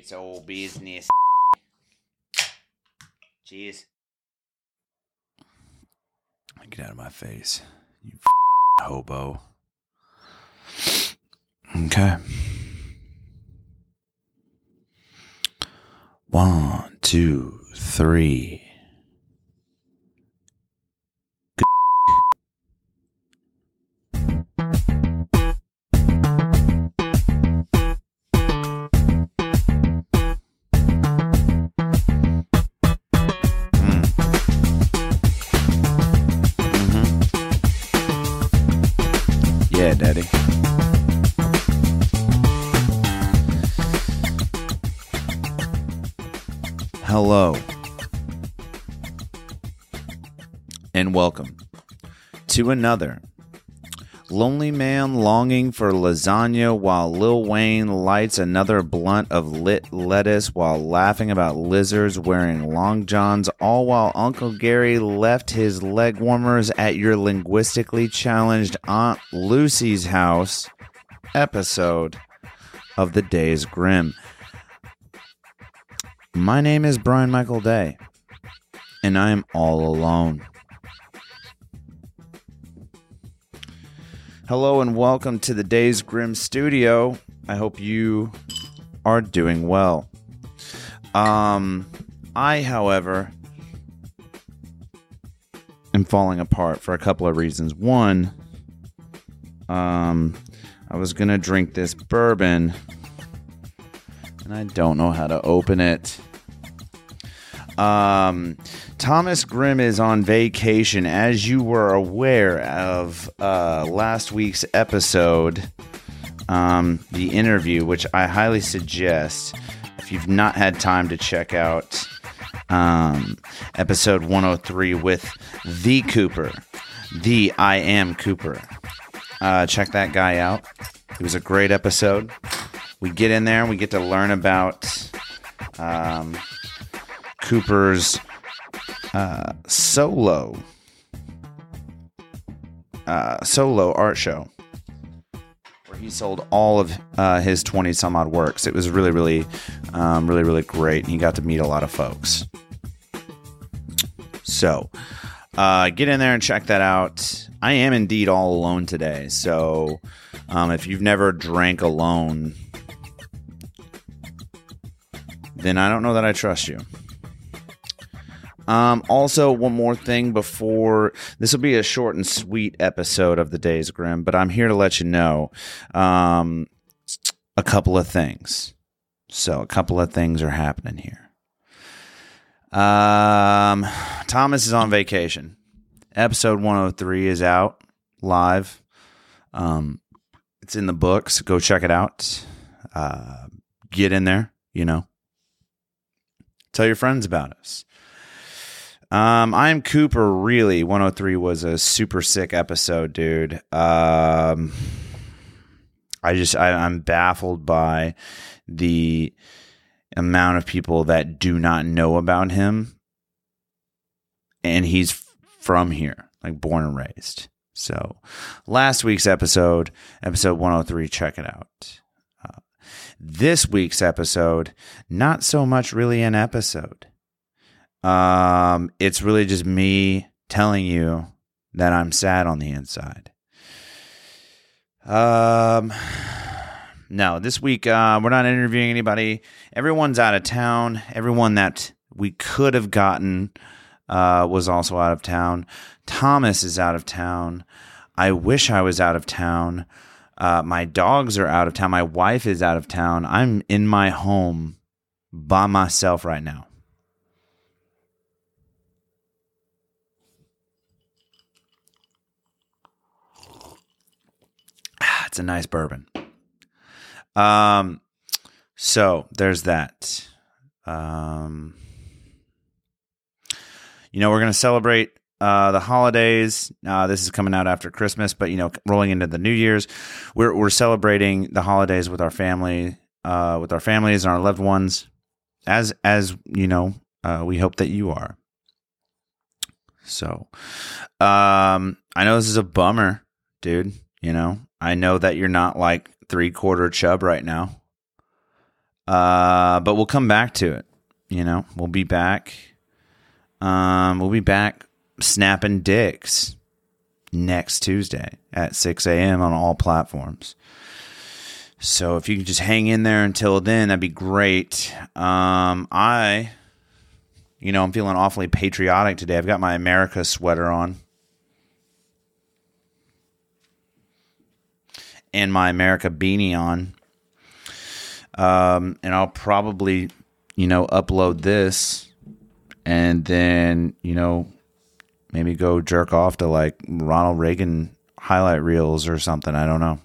It's all business. Cheers. Get out of my face, you hobo. Okay. One, two, three. Hello. And welcome to another Lonely Man Longing for Lasagna while Lil Wayne lights another blunt of lit lettuce while laughing about lizards wearing long johns, all while Uncle Gary left his leg warmers at your linguistically challenged Aunt Lucy's house episode of The Days Grimm. My name is Brian Michael Day, and I am all alone. Hello and welcome to the Days Grimm Studio. I hope you are doing well. Um, I, however, am falling apart for a couple of reasons. One, um, I was gonna drink this bourbon, and I don't know how to open it. Um, Thomas Grimm is on vacation, as you were aware of uh, last week's episode, um, the interview, which I highly suggest if you've not had time to check out um, episode 103 with the Cooper, the I am Cooper. Uh, check that guy out. It was a great episode. We get in there and we get to learn about um, Cooper's uh, solo uh, solo art show where he sold all of uh, his 20 some odd works. It was really, really, um, really, really great. And he got to meet a lot of folks. So uh, get in there and check that out. I am indeed all alone today. So um, if you've never drank alone, then I don't know that I trust you. Um, also, one more thing before this will be a short and sweet episode of the Days Grimm, but I'm here to let you know um, a couple of things. So, a couple of things are happening here. Um, Thomas is on vacation. Episode 103 is out live. Um, it's in the books. Go check it out. Uh, get in there, you know. Tell your friends about us. Um, I'm Cooper. Really, 103 was a super sick episode, dude. Um, I just I, I'm baffled by the amount of people that do not know about him, and he's from here, like born and raised. So, last week's episode, episode 103, check it out. Uh, this week's episode, not so much really an episode. Um, it's really just me telling you that I'm sad on the inside. Um, no, this week uh, we're not interviewing anybody. Everyone's out of town. Everyone that we could have gotten uh, was also out of town. Thomas is out of town. I wish I was out of town. Uh, my dogs are out of town. My wife is out of town. I'm in my home by myself right now. It's a nice bourbon. Um, so there's that. Um, you know, we're going to celebrate uh, the holidays. Uh, this is coming out after Christmas, but you know, rolling into the New Year's, we're we're celebrating the holidays with our family, uh, with our families and our loved ones, as as you know, uh, we hope that you are. So, um, I know this is a bummer, dude. You know, I know that you're not like three quarter chub right now. Uh, but we'll come back to it. You know, we'll be back. Um, we'll be back snapping dicks next Tuesday at 6 a.m. on all platforms. So if you can just hang in there until then, that'd be great. Um, I, you know, I'm feeling awfully patriotic today. I've got my America sweater on. And my America beanie on. Um, and I'll probably, you know, upload this and then, you know, maybe go jerk off to like Ronald Reagan highlight reels or something. I don't know.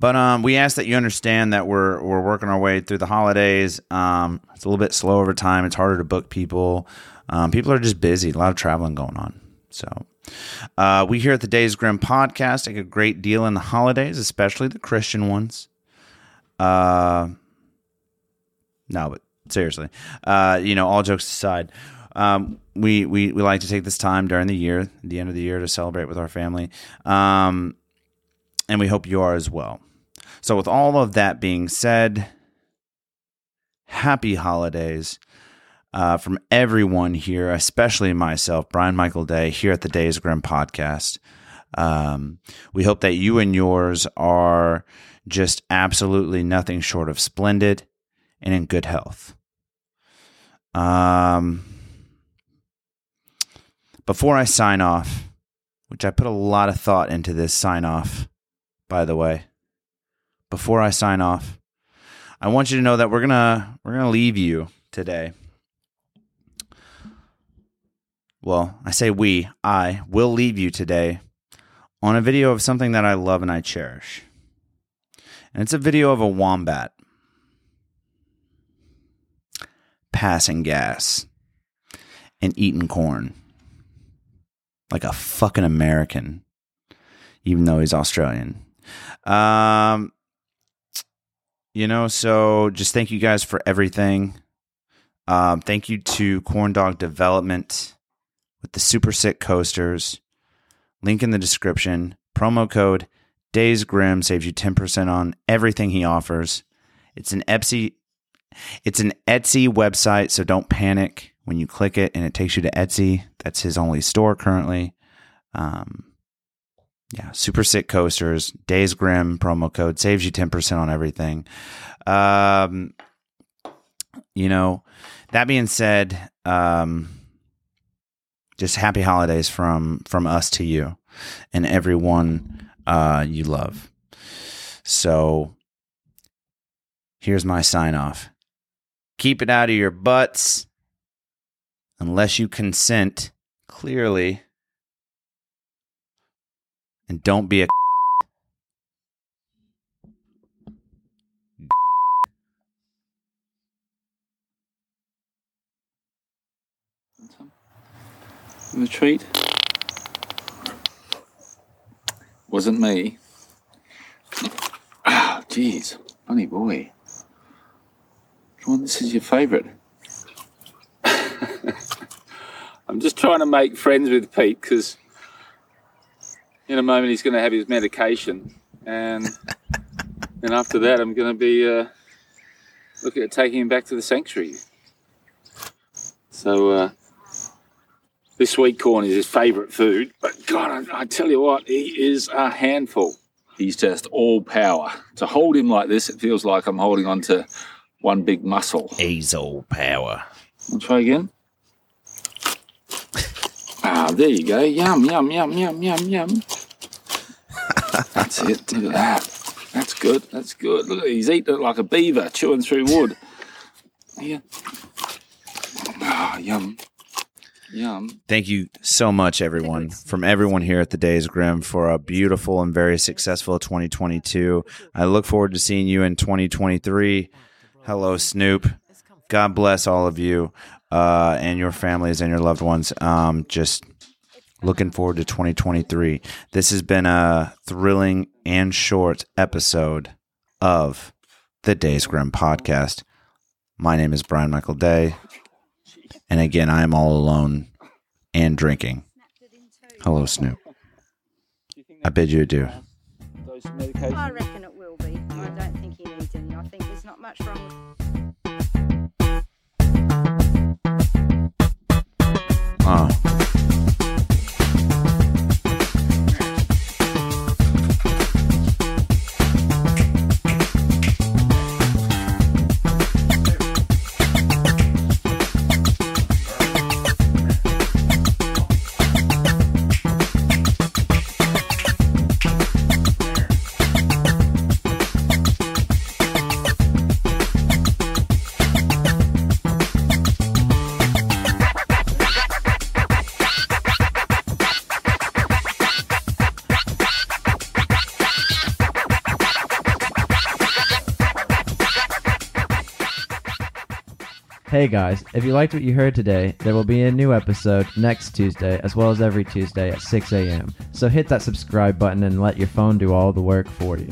But um, we ask that you understand that we're we're working our way through the holidays. Um, it's a little bit slow over time. It's harder to book people. Um, people are just busy. A lot of traveling going on. So uh, we here at the Days Grimm podcast take a great deal in the holidays, especially the Christian ones. Uh, no, but seriously, uh, you know, all jokes aside, um, we, we we like to take this time during the year, the end of the year, to celebrate with our family, um, and we hope you are as well. So, with all of that being said, happy holidays uh, from everyone here, especially myself, Brian Michael Day, here at the Days Grimm podcast. Um, we hope that you and yours are just absolutely nothing short of splendid and in good health. Um, before I sign off, which I put a lot of thought into this sign off, by the way, before I sign off, I want you to know that we're gonna we're gonna leave you today. Well, I say we, I will leave you today on a video of something that I love and I cherish. And it's a video of a wombat passing gas and eating corn like a fucking American, even though he's Australian. Um, you know, so just thank you guys for everything. Um, thank you to Corn Dog Development with the super sick coasters. Link in the description. Promo code Days Grimm saves you 10% on everything he offers. It's an Etsy it's an Etsy website, so don't panic when you click it and it takes you to Etsy. That's his only store currently. Um, yeah, super sick coasters, Days Grimm promo code saves you 10% on everything. Um, you know, that being said, um, just happy holidays from from us to you and everyone uh, you love. So here's my sign off. Keep it out of your butts unless you consent clearly. And don't be a The treat wasn't me. Ah, jeez, funny boy. John, this is your favourite. I'm just trying to make friends with Pete because in a moment he's going to have his medication, and then after that I'm going to be uh, looking at taking him back to the sanctuary. So uh, this sweet corn is his favourite food, but God, I, I tell you what, he is a handful. He's just all power. To hold him like this, it feels like I'm holding on to one big muscle. He's all power. I'll try again. Ah, there you go. Yum, yum, yum, yum, yum, yum. That's it. Look at that. That's good. That's good. Look, he's eating it like a beaver, chewing through wood. Yeah. Ah, yum. Yum. Thank you so much, everyone, from everyone here at the Days Grimm for a beautiful and very successful 2022. I look forward to seeing you in 2023. Hello, Snoop. God bless all of you uh, and your families and your loved ones. Um, just looking forward to 2023. This has been a thrilling and short episode of the Days Grimm podcast. My name is Brian Michael Day. And again, I am all alone and drinking. Hello, Snoop. I bid you adieu. I reckon it will be. I don't think he needs any. I think there's not much wrong with Oh. Hey guys, if you liked what you heard today, there will be a new episode next Tuesday, as well as every Tuesday at 6 a.m. So hit that subscribe button and let your phone do all the work for you.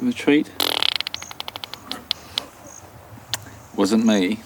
The treat wasn't me.